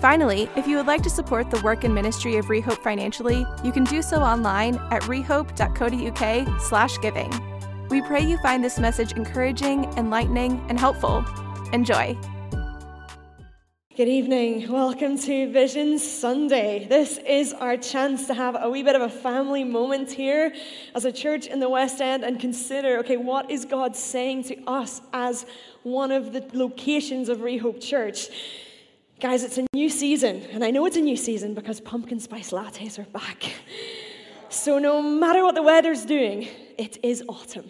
Finally, if you would like to support the work and ministry of Re:Hope financially, you can do so online at rehope.co.uk/giving. We pray you find this message encouraging, enlightening, and helpful. Enjoy. Good evening. Welcome to Vision Sunday. This is our chance to have a wee bit of a family moment here as a church in the West End and consider okay, what is God saying to us as one of the locations of Re:Hope Church? Guys, it's a new season, and I know it's a new season because pumpkin spice lattes are back. So, no matter what the weather's doing, it is autumn.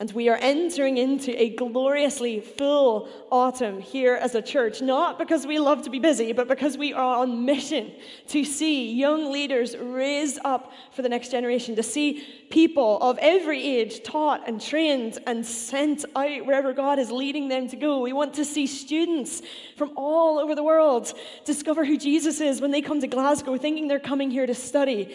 And we are entering into a gloriously full autumn here as a church, not because we love to be busy, but because we are on mission to see young leaders raised up for the next generation, to see people of every age taught and trained and sent out wherever God is leading them to go. We want to see students from all over the world discover who Jesus is when they come to Glasgow, thinking they're coming here to study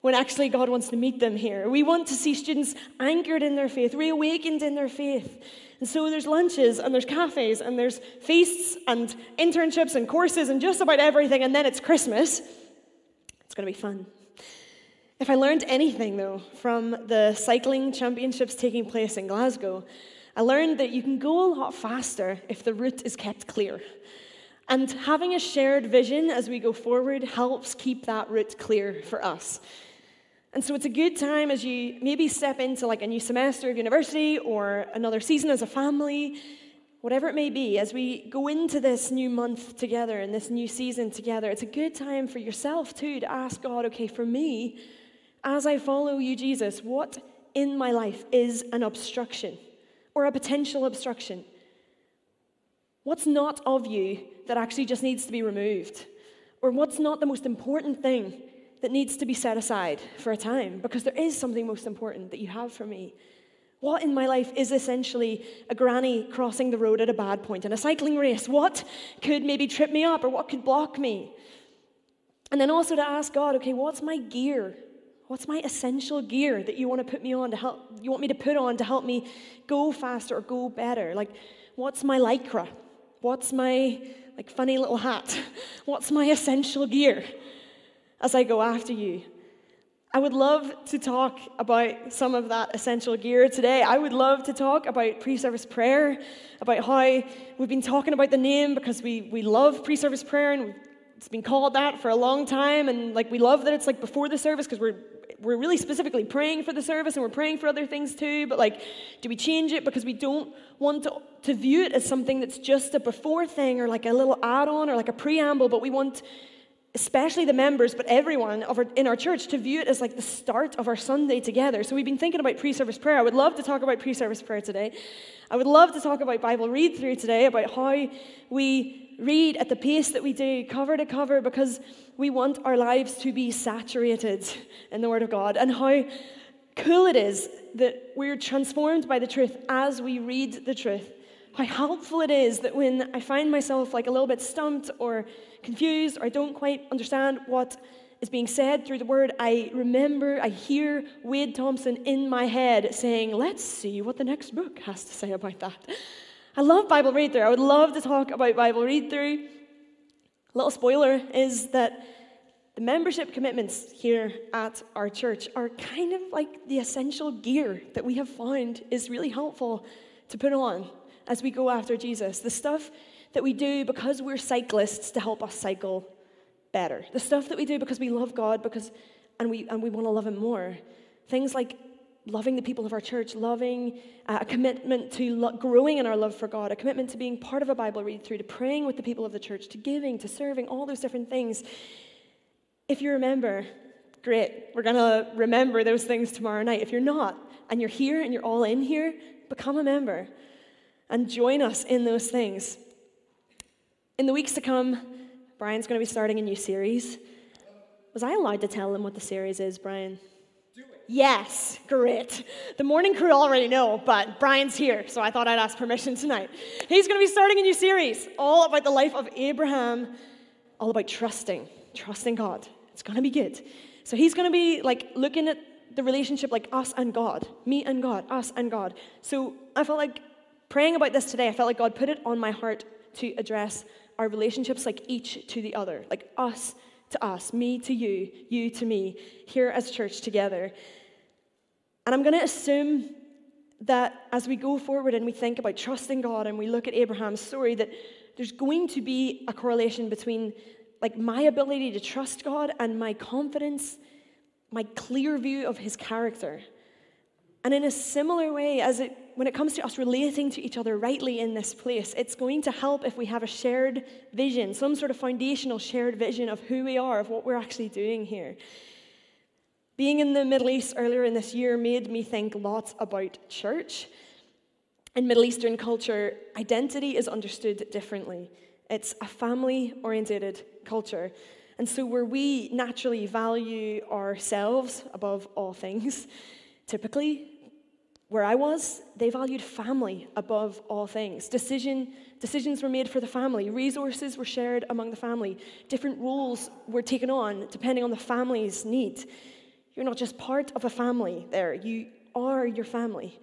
when actually God wants to meet them here. We want to see students anchored in their faith, reawakened in their faith. And so there's lunches and there's cafes and there's feasts and internships and courses and just about everything, and then it's Christmas. It's going to be fun. If I learned anything, though, from the cycling championships taking place in Glasgow, I learned that you can go a lot faster if the route is kept clear. And having a shared vision as we go forward helps keep that route clear for us. And so it's a good time as you maybe step into like a new semester of university or another season as a family, whatever it may be, as we go into this new month together and this new season together, it's a good time for yourself too to ask God, okay, for me, as I follow you, Jesus, what in my life is an obstruction or a potential obstruction? What's not of you that actually just needs to be removed? Or what's not the most important thing that needs to be set aside for a time because there is something most important that you have for me. What in my life is essentially a granny crossing the road at a bad point in a cycling race? What could maybe trip me up or what could block me? And then also to ask God, okay, what's my gear? What's my essential gear that you want to put me on to help you want me to put on to help me go faster or go better? Like what's my lycra? What's my like funny little hat? What's my essential gear? As I go after you. I would love to talk about some of that essential gear today. I would love to talk about pre service prayer, about how we've been talking about the name because we, we love pre service prayer and it's been called that for a long time. And like we love that it's like before the service because we're, we're really specifically praying for the service and we're praying for other things too. But like, do we change it because we don't want to, to view it as something that's just a before thing or like a little add on or like a preamble, but we want especially the members, but everyone our, in our church, to view it as like the start of our Sunday together. So we've been thinking about pre service prayer. I would love to talk about pre service prayer today. I would love to talk about Bible read through today, about how we read at the pace that we do, cover to cover, because we want our lives to be saturated in the Word of God, and how cool it is that we're transformed by the truth as we read the truth. How helpful it is that when I find myself like a little bit stumped or confused or I don't quite understand what is being said through the word, I remember, I hear Wade Thompson in my head saying, Let's see what the next book has to say about that. I love Bible read through. I would love to talk about Bible read through. Little spoiler is that the membership commitments here at our church are kind of like the essential gear that we have found is really helpful to put on as we go after Jesus. The stuff that we do because we're cyclists to help us cycle better. The stuff that we do because we love God because and we and we want to love him more. Things like loving the people of our church, loving uh, a commitment to lo- growing in our love for God, a commitment to being part of a Bible read through, to praying with the people of the church, to giving, to serving, all those different things. If you remember, great. We're going to remember those things tomorrow night. If you're not, and you're here and you're all in here, become a member and join us in those things. In the weeks to come, Brian's going to be starting a new series. Was I allowed to tell them what the series is, Brian? Yes, great. The morning crew already know, but Brian's here, so I thought I'd ask permission tonight. He's going to be starting a new series all about the life of Abraham, all about trusting, trusting God. It's going to be good. So he's going to be like looking at the relationship like us and God, me and God, us and God. So I felt like praying about this today, I felt like God put it on my heart to address our relationships like each to the other, like us to us, me to you, you to me, here as church together. And I'm going to assume that as we go forward and we think about trusting God and we look at Abraham's story, that there's going to be a correlation between like my ability to trust God and my confidence, my clear view of his character. And in a similar way, as it when it comes to us relating to each other rightly in this place, it's going to help if we have a shared vision, some sort of foundational shared vision of who we are, of what we're actually doing here. Being in the Middle East earlier in this year made me think lots about church. In Middle Eastern culture, identity is understood differently. It's a family oriented culture. And so, where we naturally value ourselves above all things, typically, where I was, they valued family above all things. Decision, decisions were made for the family, resources were shared among the family, different roles were taken on depending on the family's need. You're not just part of a family there, you are your family.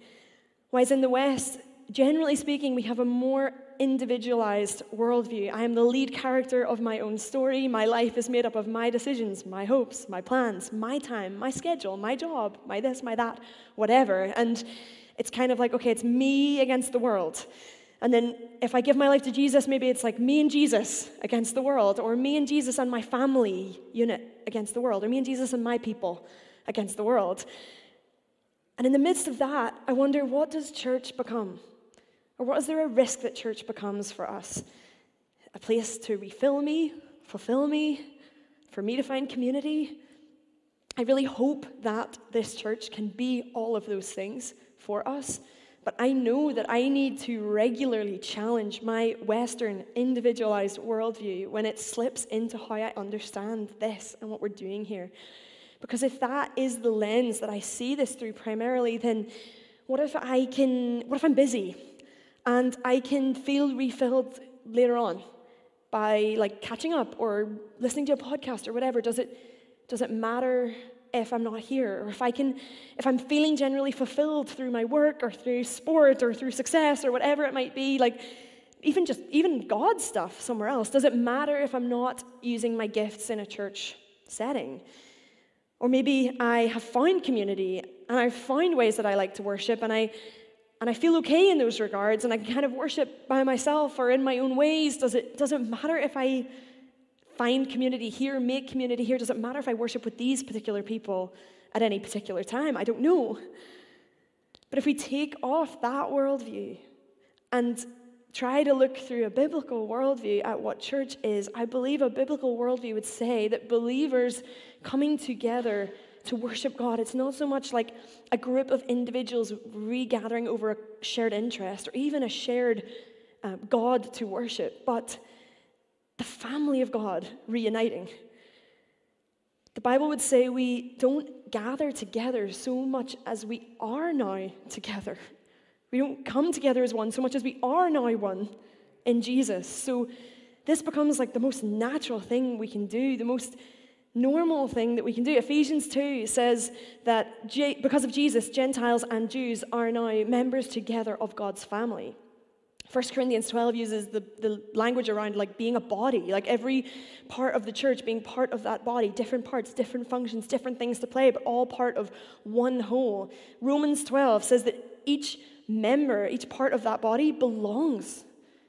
Whereas in the West, generally speaking, we have a more individualized worldview. I am the lead character of my own story. My life is made up of my decisions, my hopes, my plans, my time, my schedule, my job, my this, my that, whatever. And it's kind of like, okay, it's me against the world. And then if I give my life to Jesus, maybe it's like me and Jesus against the world, or me and Jesus and my family unit against the world, or me and Jesus and my people against the world. And in the midst of that, I wonder what does church become? Or what is there a risk that church becomes for us? A place to refill me, fulfill me, for me to find community? I really hope that this church can be all of those things for us. But I know that I need to regularly challenge my Western individualized worldview when it slips into how I understand this and what we're doing here. Because if that is the lens that I see this through primarily, then what if I can, what if I'm busy and I can feel refilled later on by like catching up or listening to a podcast or whatever? Does it, does it matter if I'm not here? Or if I can, if I'm feeling generally fulfilled through my work or through sport or through success or whatever it might be, like even just even God stuff somewhere else, does it matter if I'm not using my gifts in a church setting? Or maybe I have found community and I've found ways that I like to worship and I and I feel okay in those regards and I can kind of worship by myself or in my own ways. Does it doesn't matter if I find community here, make community here? Does it matter if I worship with these particular people at any particular time? I don't know. But if we take off that worldview and try to look through a biblical worldview at what church is, I believe a biblical worldview would say that believers coming together to worship God, it's not so much like a group of individuals regathering over a shared interest or even a shared uh, God to worship, but the family of God reuniting. The Bible would say we don't gather together so much as we are now together. We don't come together as one so much as we are now one in Jesus. So this becomes like the most natural thing we can do, the most normal thing that we can do. Ephesians 2 says that because of Jesus, Gentiles and Jews are now members together of God's family. 1 Corinthians 12 uses the, the language around like being a body, like every part of the church being part of that body, different parts, different functions, different things to play, but all part of one whole. Romans 12 says that each member, each part of that body belongs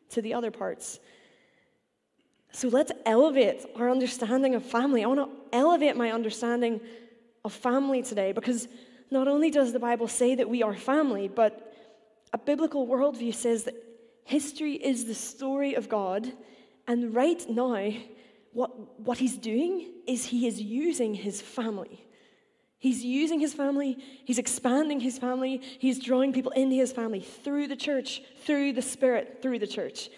to the other parts. So let's elevate our understanding of family. I want to elevate my understanding of family today because not only does the Bible say that we are family, but a biblical worldview says that history is the story of God, and right now, what, what he's doing is he is using his family. He's using his family, he's expanding his family, he's drawing people into his family through the church, through the Spirit, through the church.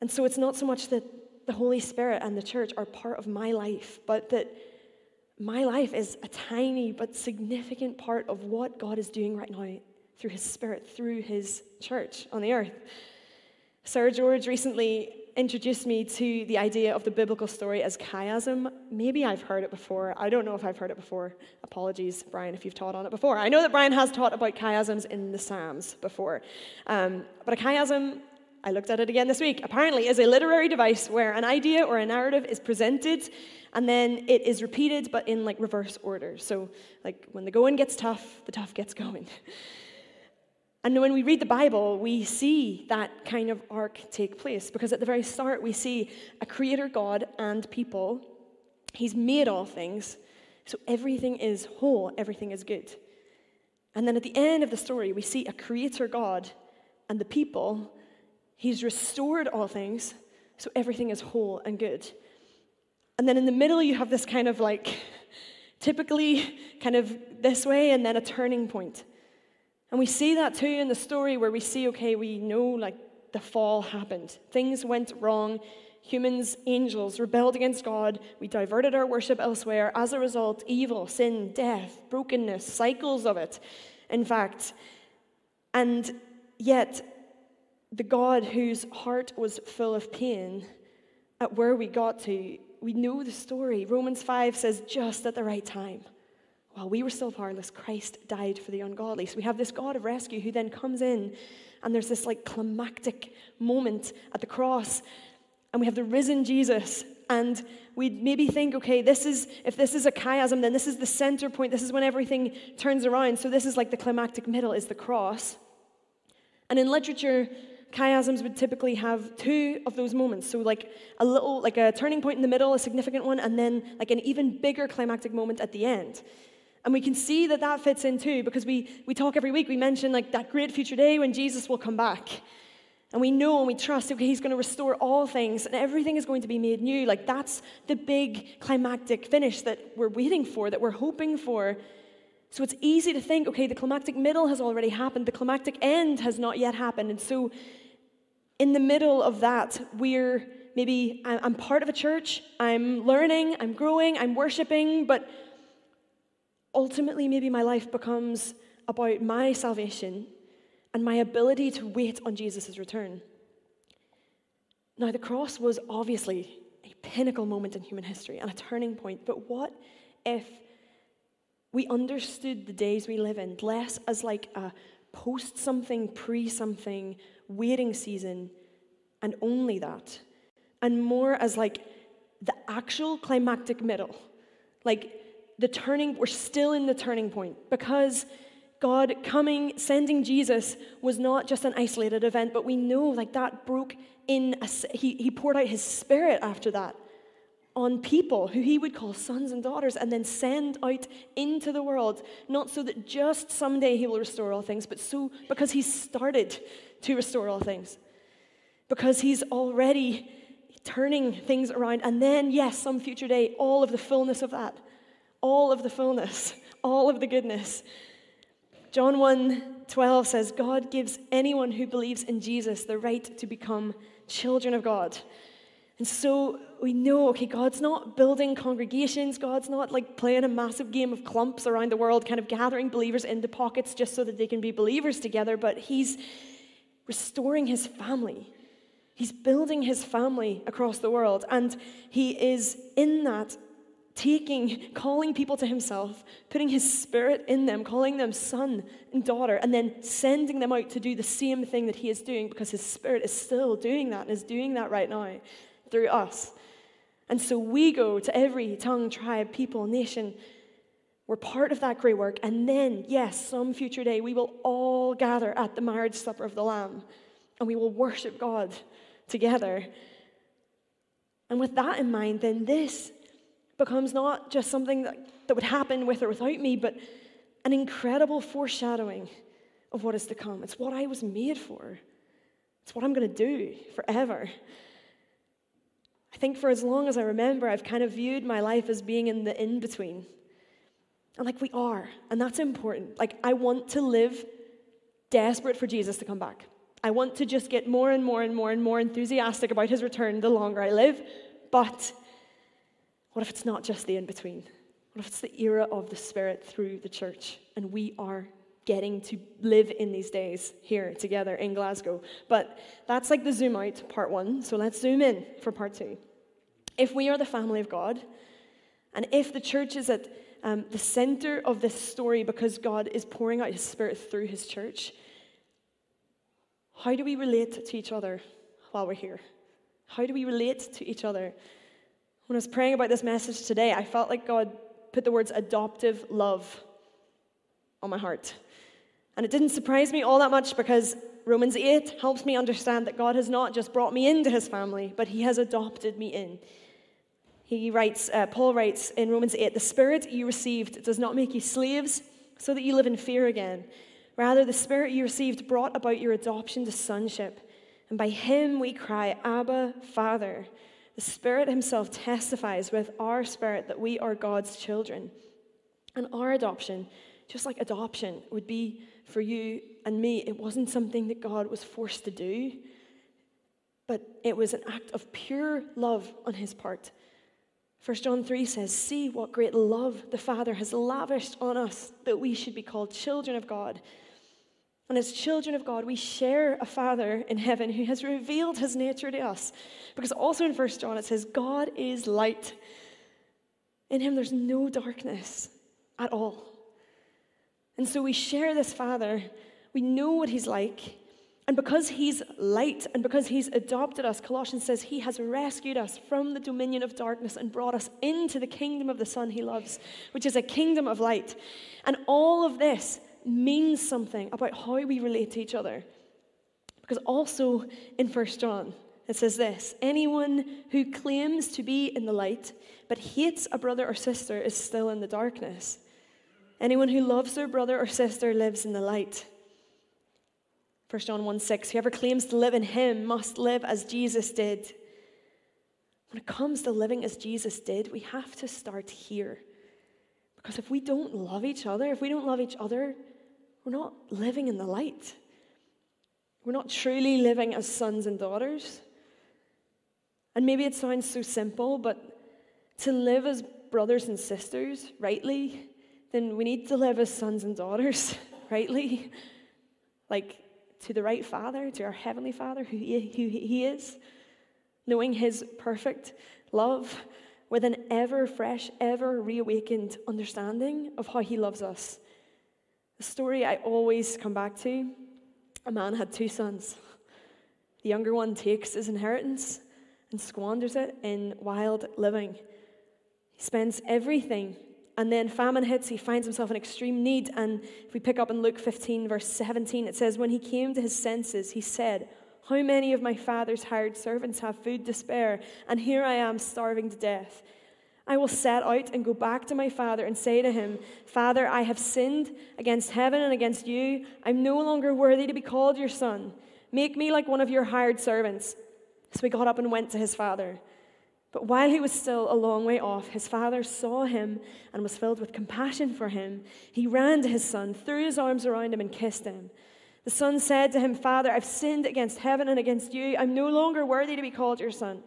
And so it's not so much that the Holy Spirit and the church are part of my life, but that my life is a tiny but significant part of what God is doing right now through His Spirit, through His church on the earth. Sir George recently introduced me to the idea of the biblical story as chiasm. Maybe I've heard it before. I don't know if I've heard it before. Apologies, Brian, if you've taught on it before. I know that Brian has taught about chiasms in the Psalms before. Um, but a chiasm, I looked at it again this week, apparently is a literary device where an idea or a narrative is presented and then it is repeated but in like reverse order. So, like when the going gets tough, the tough gets going. And when we read the Bible, we see that kind of arc take place because at the very start, we see a creator God and people. He's made all things, so everything is whole, everything is good. And then at the end of the story, we see a creator God and the people. He's restored all things, so everything is whole and good. And then in the middle, you have this kind of like, typically kind of this way, and then a turning point. And we see that too in the story where we see, okay, we know like the fall happened. Things went wrong. Humans, angels rebelled against God. We diverted our worship elsewhere. As a result, evil, sin, death, brokenness, cycles of it, in fact. And yet, the God whose heart was full of pain at where we got to, we know the story. Romans 5 says, just at the right time. While we were still powerless, Christ died for the ungodly. So we have this God of rescue who then comes in, and there's this like climactic moment at the cross, and we have the risen Jesus. And we maybe think, okay, this is, if this is a chiasm, then this is the center point. This is when everything turns around. So this is like the climactic middle, is the cross. And in literature, chiasms would typically have two of those moments. So, like a little, like a turning point in the middle, a significant one, and then like an even bigger climactic moment at the end. And we can see that that fits in too because we, we talk every week, we mention like that great future day when Jesus will come back. And we know and we trust, okay, he's going to restore all things and everything is going to be made new. Like that's the big climactic finish that we're waiting for, that we're hoping for. So it's easy to think, okay, the climactic middle has already happened, the climactic end has not yet happened. And so in the middle of that, we're maybe, I'm part of a church, I'm learning, I'm growing, I'm worshiping, but ultimately, maybe my life becomes about my salvation and my ability to wait on Jesus' return. Now, the cross was obviously a pinnacle moment in human history and a turning point, but what if we understood the days we live in less as like a post something, pre something, waiting season, and only that, and more as like the actual climactic middle? Like, the turning, we're still in the turning point because God coming, sending Jesus was not just an isolated event, but we know like that broke in, a, he, he poured out his spirit after that on people who he would call sons and daughters and then send out into the world, not so that just someday he will restore all things, but so because he started to restore all things. Because he's already turning things around. And then, yes, some future day, all of the fullness of that all of the fullness, all of the goodness. John 1 12 says, God gives anyone who believes in Jesus the right to become children of God. And so we know, okay, God's not building congregations. God's not like playing a massive game of clumps around the world, kind of gathering believers into pockets just so that they can be believers together, but He's restoring His family. He's building His family across the world. And He is in that taking, calling people to himself, putting his spirit in them, calling them son and daughter, and then sending them out to do the same thing that he is doing because his spirit is still doing that and is doing that right now through us. And so we go to every tongue, tribe, people, nation. We're part of that great work. And then, yes, some future day, we will all gather at the marriage supper of the Lamb and we will worship God together. And with that in mind, then this becomes not just something that, that would happen with or without me, but an incredible foreshadowing of what is to come. It's what I was made for, it's what I'm going to do forever. I think for as long as I remember, I've kind of viewed my life as being in the in between. And like we are, and that's important. Like, I want to live desperate for Jesus to come back. I want to just get more and more and more and more enthusiastic about his return the longer I live. But what if it's not just the in between? What if it's the era of the Spirit through the church and we are getting to live in these days here together in Glasgow? But that's like the zoom out part one. So let's zoom in for part two. If we are the family of God, and if the church is at um, the center of this story because God is pouring out his spirit through his church, how do we relate to each other while we're here? How do we relate to each other? When I was praying about this message today, I felt like God put the words adoptive love on my heart. And it didn't surprise me all that much because Romans 8 helps me understand that God has not just brought me into his family, but he has adopted me in. He writes, uh, Paul writes in Romans 8, the spirit you received does not make you slaves so that you live in fear again. Rather, the spirit you received brought about your adoption to sonship. And by him we cry, Abba, Father. The Spirit Himself testifies with our spirit that we are God's children. And our adoption, just like adoption would be for you and me, it wasn't something that God was forced to do, but it was an act of pure love on His part. 1 John 3 says, See what great love the Father has lavished on us that we should be called children of God. And as children of God, we share a Father in heaven who has revealed his nature to us. Because also in 1 John it says, God is light. In him there's no darkness at all. And so we share this Father. We know what he's like. And because he's light and because he's adopted us, Colossians says he has rescued us from the dominion of darkness and brought us into the kingdom of the Son he loves, which is a kingdom of light. And all of this means something about how we relate to each other. Because also in 1 John, it says this anyone who claims to be in the light but hates a brother or sister is still in the darkness. Anyone who loves their brother or sister lives in the light. 1 John 1 6 Whoever claims to live in him must live as Jesus did. When it comes to living as Jesus did, we have to start here. Because if we don't love each other, if we don't love each other, we're not living in the light. We're not truly living as sons and daughters. And maybe it sounds so simple, but to live as brothers and sisters rightly, then we need to live as sons and daughters rightly. Like to the right Father, to our Heavenly Father, who he, who he is, knowing His perfect love with an ever fresh, ever reawakened understanding of how He loves us the story I always come back to a man had two sons. The younger one takes his inheritance and squanders it in wild living. He spends everything, and then famine hits. He finds himself in extreme need. And if we pick up in Luke 15, verse 17, it says, When he came to his senses, he said, How many of my father's hired servants have food to spare? And here I am starving to death. I will set out and go back to my father and say to him, Father, I have sinned against heaven and against you. I'm no longer worthy to be called your son. Make me like one of your hired servants. So he got up and went to his father. But while he was still a long way off, his father saw him and was filled with compassion for him. He ran to his son, threw his arms around him, and kissed him. The son said to him, Father, I've sinned against heaven and against you. I'm no longer worthy to be called your son.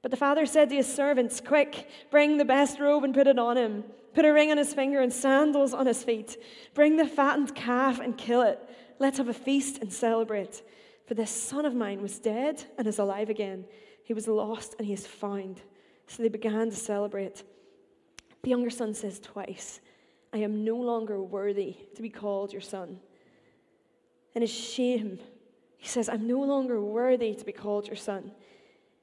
But the father said to his servants, Quick, bring the best robe and put it on him. Put a ring on his finger and sandals on his feet. Bring the fattened calf and kill it. Let's have a feast and celebrate. For this son of mine was dead and is alive again. He was lost and he is found. So they began to celebrate. The younger son says twice, I am no longer worthy to be called your son. And his shame, he says, I'm no longer worthy to be called your son.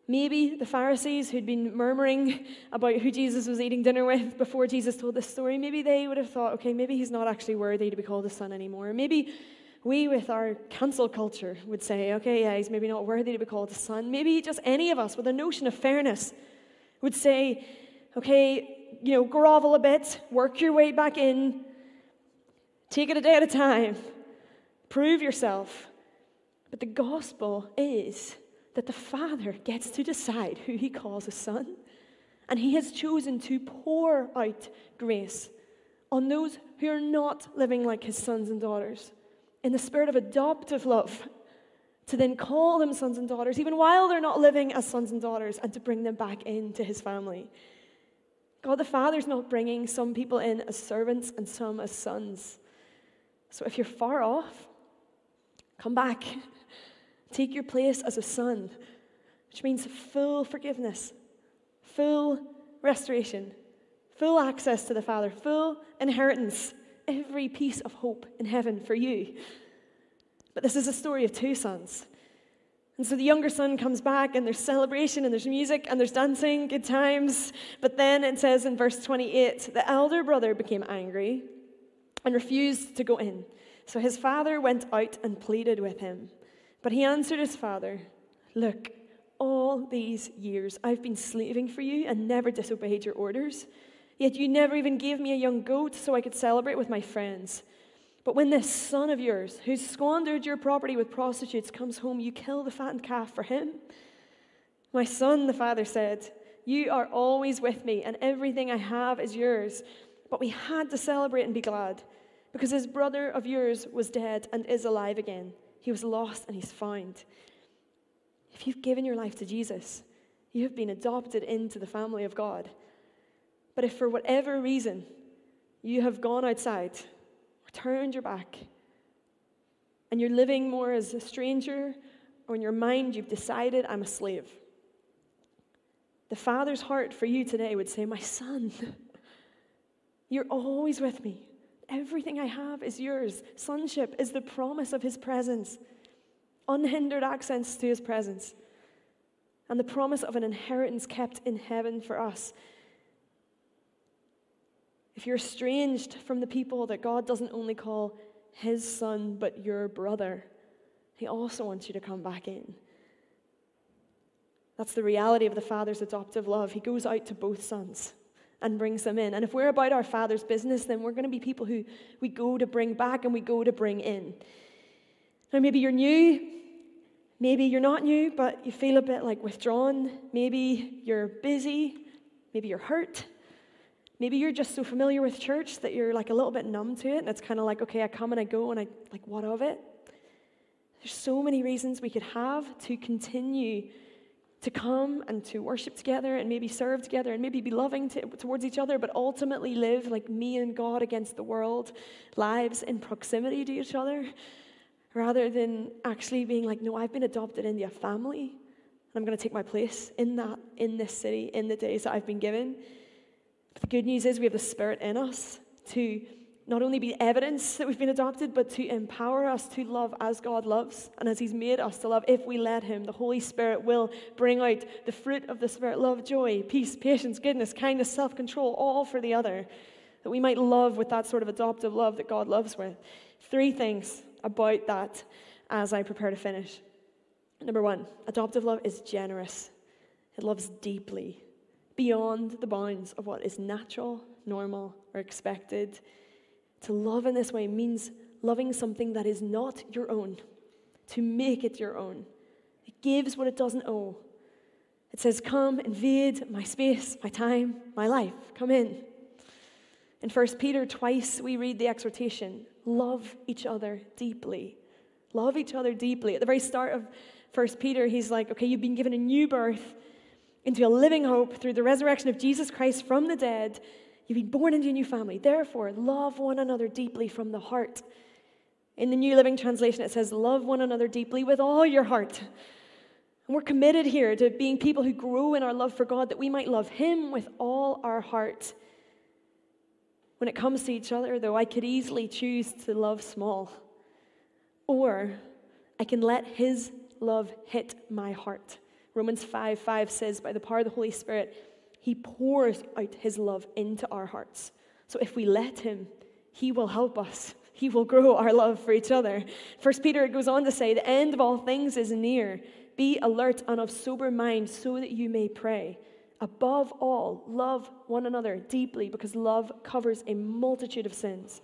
Maybe the Pharisees who'd been murmuring about who Jesus was eating dinner with before Jesus told this story, maybe they would have thought, okay, maybe he's not actually worthy to be called a son anymore. Maybe we, with our cancel culture, would say, okay, yeah, he's maybe not worthy to be called a son. Maybe just any of us with a notion of fairness would say, okay, you know, grovel a bit, work your way back in, take it a day at a time, prove yourself. But the gospel is that the Father gets to decide who he calls a son. And he has chosen to pour out grace on those who are not living like his sons and daughters in the spirit of adoptive love. to then call them sons and daughters, even while they're not living as sons and daughters, and to bring them back into his family. God the Father's not bringing some people in as servants and some as sons. So if you're far off, come back. Take your place as a son, which means full forgiveness, full restoration, full access to the Father, full inheritance, every piece of hope in heaven for you. But this is a story of two sons. And so the younger son comes back, and there's celebration, and there's music, and there's dancing, good times. But then it says in verse 28 the elder brother became angry and refused to go in. So his father went out and pleaded with him. But he answered his father, Look, all these years I've been slaving for you and never disobeyed your orders. Yet you never even gave me a young goat so I could celebrate with my friends. But when this son of yours, who squandered your property with prostitutes, comes home, you kill the fattened calf for him? My son, the father said, You are always with me, and everything I have is yours. But we had to celebrate and be glad, because his brother of yours was dead and is alive again. He was lost and he's found. If you've given your life to Jesus, you have been adopted into the family of God. But if for whatever reason you have gone outside, turned your back and you're living more as a stranger, or in your mind you've decided, I'm a slave. The Father's heart for you today would say, My son, you're always with me. Everything I have is yours. Sonship is the promise of his presence, unhindered access to his presence, and the promise of an inheritance kept in heaven for us. If you're estranged from the people that God doesn't only call his son, but your brother, he also wants you to come back in. That's the reality of the Father's adoptive love. He goes out to both sons and brings them in. And if we're about our Father's business, then we're going to be people who we go to bring back and we go to bring in. Now, maybe you're new, maybe you're not new, but you feel a bit like withdrawn. Maybe you're busy, maybe you're hurt, Maybe you're just so familiar with church that you're like a little bit numb to it, and it's kind of like, okay, I come and I go, and I like, what of it? There's so many reasons we could have to continue to come and to worship together and maybe serve together and maybe be loving to, towards each other, but ultimately live like me and God against the world, lives in proximity to each other, rather than actually being like, no, I've been adopted into a family, and I'm going to take my place in that, in this city, in the days that I've been given. But the good news is we have the Spirit in us to not only be evidence that we've been adopted, but to empower us to love as God loves and as He's made us to love. If we let Him, the Holy Spirit will bring out the fruit of the Spirit love, joy, peace, patience, goodness, kindness, self control, all for the other. That we might love with that sort of adoptive love that God loves with. Three things about that as I prepare to finish. Number one, adoptive love is generous, it loves deeply beyond the bounds of what is natural, normal, or expected. To love in this way means loving something that is not your own, to make it your own. It gives what it doesn't owe. It says, Come, invade my space, my time, my life. Come in. In 1 Peter, twice we read the exhortation love each other deeply. Love each other deeply. At the very start of 1 Peter, he's like, Okay, you've been given a new birth into a living hope through the resurrection of Jesus Christ from the dead. You've been born into a new family. Therefore, love one another deeply from the heart. In the New Living Translation, it says, Love one another deeply with all your heart. And we're committed here to being people who grow in our love for God that we might love Him with all our heart. When it comes to each other, though, I could easily choose to love small, or I can let His love hit my heart. Romans 5 5 says, By the power of the Holy Spirit, He pours out His love into our hearts. So if we let Him, He will help us. He will grow our love for each other. First Peter goes on to say, The end of all things is near. Be alert and of sober mind so that you may pray. Above all, love one another deeply because love covers a multitude of sins.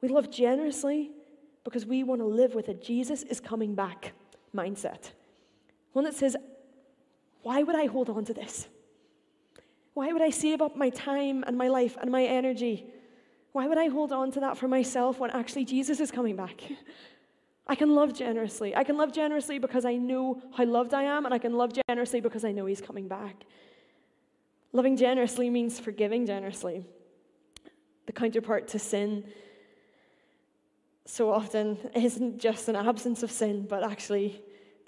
We love generously because we want to live with a Jesus is coming back mindset. One that says, why would I hold on to this? Why would I save up my time and my life and my energy? Why would I hold on to that for myself when actually Jesus is coming back? I can love generously. I can love generously because I know how loved I am, and I can love generously because I know He's coming back. Loving generously means forgiving generously. The counterpart to sin so often isn't just an absence of sin, but actually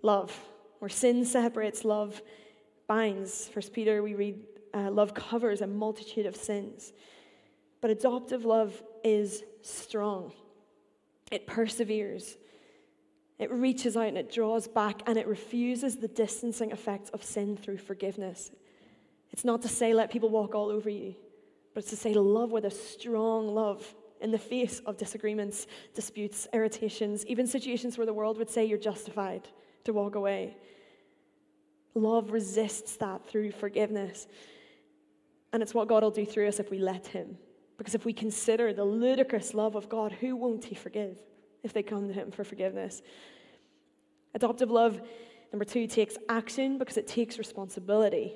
love. Where sin separates, love binds. First Peter, we read, uh, love covers a multitude of sins. But adoptive love is strong, it perseveres. It reaches out and it draws back and it refuses the distancing effects of sin through forgiveness. It's not to say let people walk all over you, but it's to say love with a strong love in the face of disagreements, disputes, irritations, even situations where the world would say you're justified to walk away. Love resists that through forgiveness. And it's what God will do through us if we let Him. Because if we consider the ludicrous love of God, who won't He forgive if they come to Him for forgiveness? Adoptive love, number two, takes action because it takes responsibility.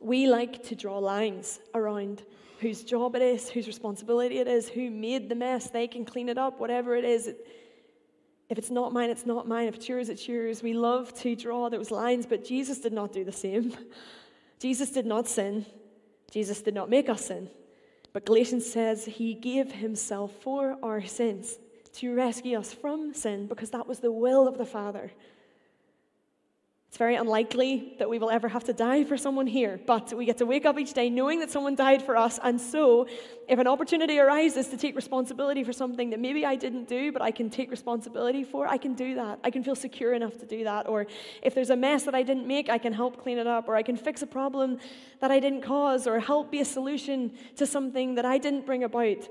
We like to draw lines around whose job it is, whose responsibility it is, who made the mess, they can clean it up, whatever it is. It, if it's not mine, it's not mine. If it's yours, it's yours. We love to draw those lines, but Jesus did not do the same. Jesus did not sin. Jesus did not make us sin. But Galatians says he gave himself for our sins to rescue us from sin because that was the will of the Father. It's very unlikely that we will ever have to die for someone here, but we get to wake up each day knowing that someone died for us. And so, if an opportunity arises to take responsibility for something that maybe I didn't do, but I can take responsibility for, I can do that. I can feel secure enough to do that. Or if there's a mess that I didn't make, I can help clean it up. Or I can fix a problem that I didn't cause, or help be a solution to something that I didn't bring about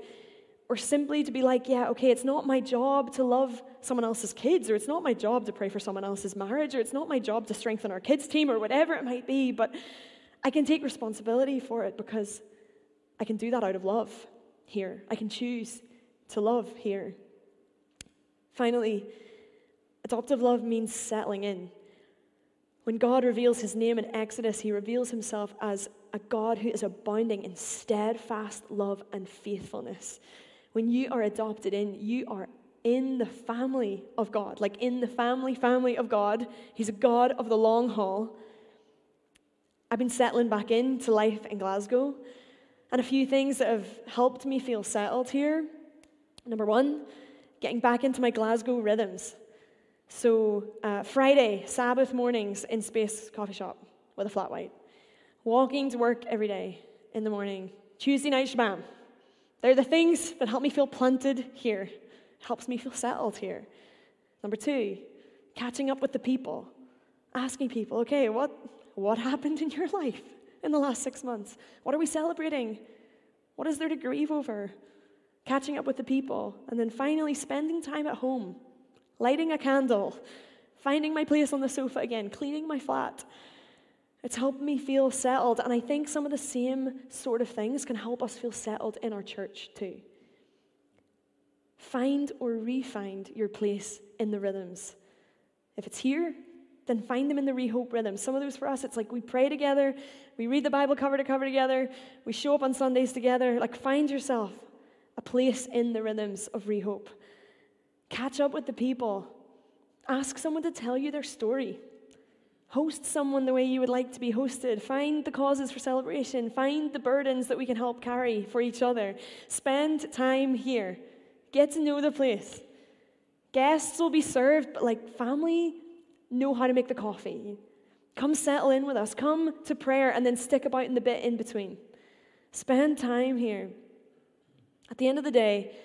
or simply to be like, yeah, okay, it's not my job to love someone else's kids, or it's not my job to pray for someone else's marriage, or it's not my job to strengthen our kids' team, or whatever it might be, but I can take responsibility for it because I can do that out of love here. I can choose to love here. Finally, adoptive love means settling in. When God reveals his name in Exodus, he reveals himself as a God who is abounding in steadfast love and faithfulness. When you are adopted in, you are in the family of God, like in the family, family of God. He's a God of the long haul. I've been settling back into life in Glasgow, and a few things that have helped me feel settled here. Number one, getting back into my Glasgow rhythms. So, uh, Friday, Sabbath mornings in Space Coffee Shop with a flat white. Walking to work every day in the morning. Tuesday night shabam. They're the things that help me feel planted here, helps me feel settled here. Number two, catching up with the people, asking people, okay, what, what happened in your life in the last six months? What are we celebrating? What is there to grieve over? Catching up with the people, and then finally spending time at home, lighting a candle, finding my place on the sofa again, cleaning my flat, it's helped me feel settled. And I think some of the same sort of things can help us feel settled in our church too. Find or refind your place in the rhythms. If it's here, then find them in the rehope rhythm. Some of those for us, it's like we pray together, we read the Bible cover to cover together, we show up on Sundays together. Like find yourself a place in the rhythms of rehope. Catch up with the people. Ask someone to tell you their story. Host someone the way you would like to be hosted. Find the causes for celebration. Find the burdens that we can help carry for each other. Spend time here. Get to know the place. Guests will be served, but like family, know how to make the coffee. Come settle in with us. Come to prayer and then stick about in the bit in between. Spend time here. At the end of the day,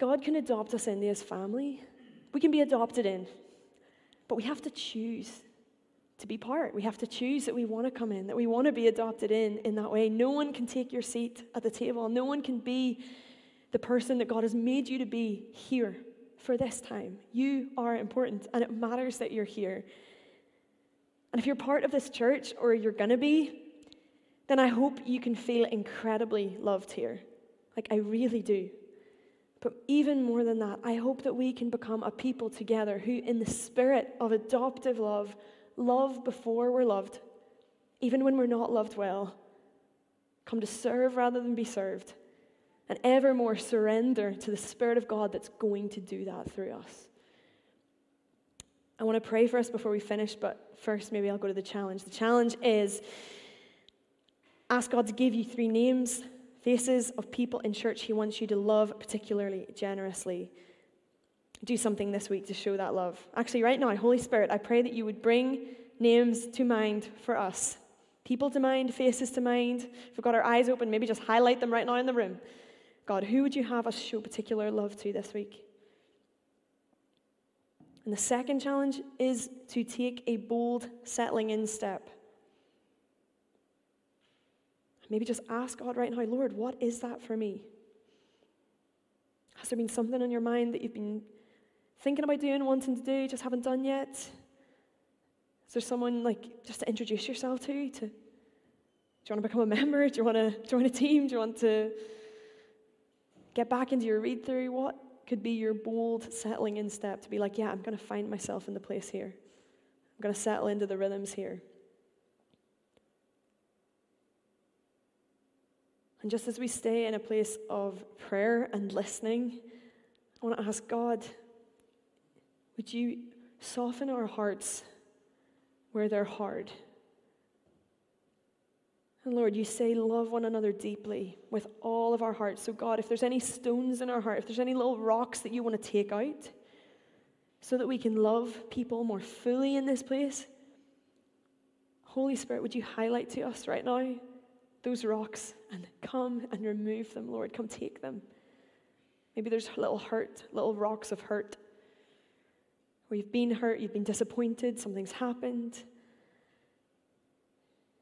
God can adopt us into his family. We can be adopted in, but we have to choose to be part. We have to choose that we want to come in, that we want to be adopted in in that way. No one can take your seat at the table. No one can be the person that God has made you to be here for this time. You are important, and it matters that you're here. And if you're part of this church, or you're going to be, then I hope you can feel incredibly loved here. Like, I really do. But even more than that, I hope that we can become a people together who, in the spirit of adoptive love, love before we're loved, even when we're not loved well. Come to serve rather than be served, and ever more surrender to the Spirit of God that's going to do that through us. I want to pray for us before we finish, but first, maybe I'll go to the challenge. The challenge is ask God to give you three names, faces of people in church He wants you to love particularly generously. Do something this week to show that love. Actually, right now, Holy Spirit, I pray that you would bring names to mind for us people to mind, faces to mind. If we've got our eyes open, maybe just highlight them right now in the room. God, who would you have us show particular love to this week? And the second challenge is to take a bold settling in step. Maybe just ask God right now, Lord, what is that for me? Has there been something on your mind that you've been thinking about doing, wanting to do, just haven't done yet? Is there someone like just to introduce yourself to? To do you want to become a member? Do you want to join a team? Do you want to get back into your read through? What could be your bold settling in step to be like, yeah, I'm going to find myself in the place here. I'm going to settle into the rhythms here. And just as we stay in a place of prayer and listening, I want to ask God, would you soften our hearts where they're hard? And Lord, you say, love one another deeply with all of our hearts. So, God, if there's any stones in our heart, if there's any little rocks that you want to take out so that we can love people more fully in this place, Holy Spirit, would you highlight to us right now those rocks and come and remove them, Lord? Come take them. Maybe there's little hurt, little rocks of hurt. You've been hurt, you've been disappointed, something's happened.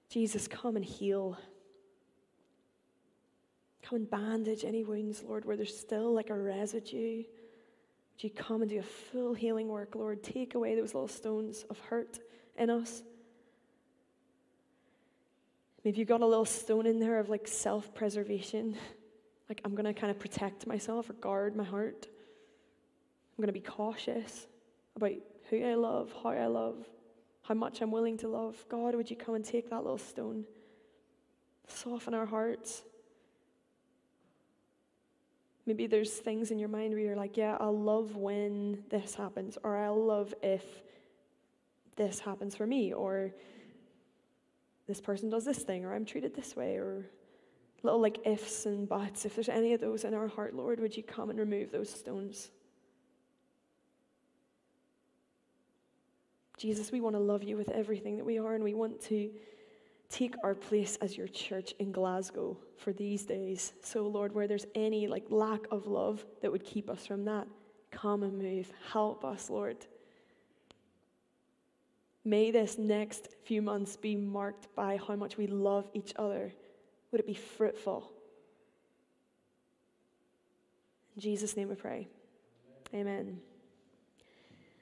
Jesus, come and heal. Come and bandage any wounds, Lord, where there's still like a residue. Would you come and do a full healing work, Lord? Take away those little stones of hurt in us. Maybe you've got a little stone in there of like self preservation. Like, I'm going to kind of protect myself or guard my heart. I'm going to be cautious about who I love, how I love how much I'm willing to love. God, would you come and take that little stone, soften our hearts? Maybe there's things in your mind where you're like, yeah, I'll love when this happens, or I'll love if this happens for me, or this person does this thing, or I'm treated this way, or little like ifs and buts. If there's any of those in our heart, Lord, would you come and remove those stones? Jesus, we want to love you with everything that we are, and we want to take our place as your church in Glasgow for these days. So, Lord, where there's any like lack of love that would keep us from that, come and move. Help us, Lord. May this next few months be marked by how much we love each other. Would it be fruitful? In Jesus' name we pray. Amen.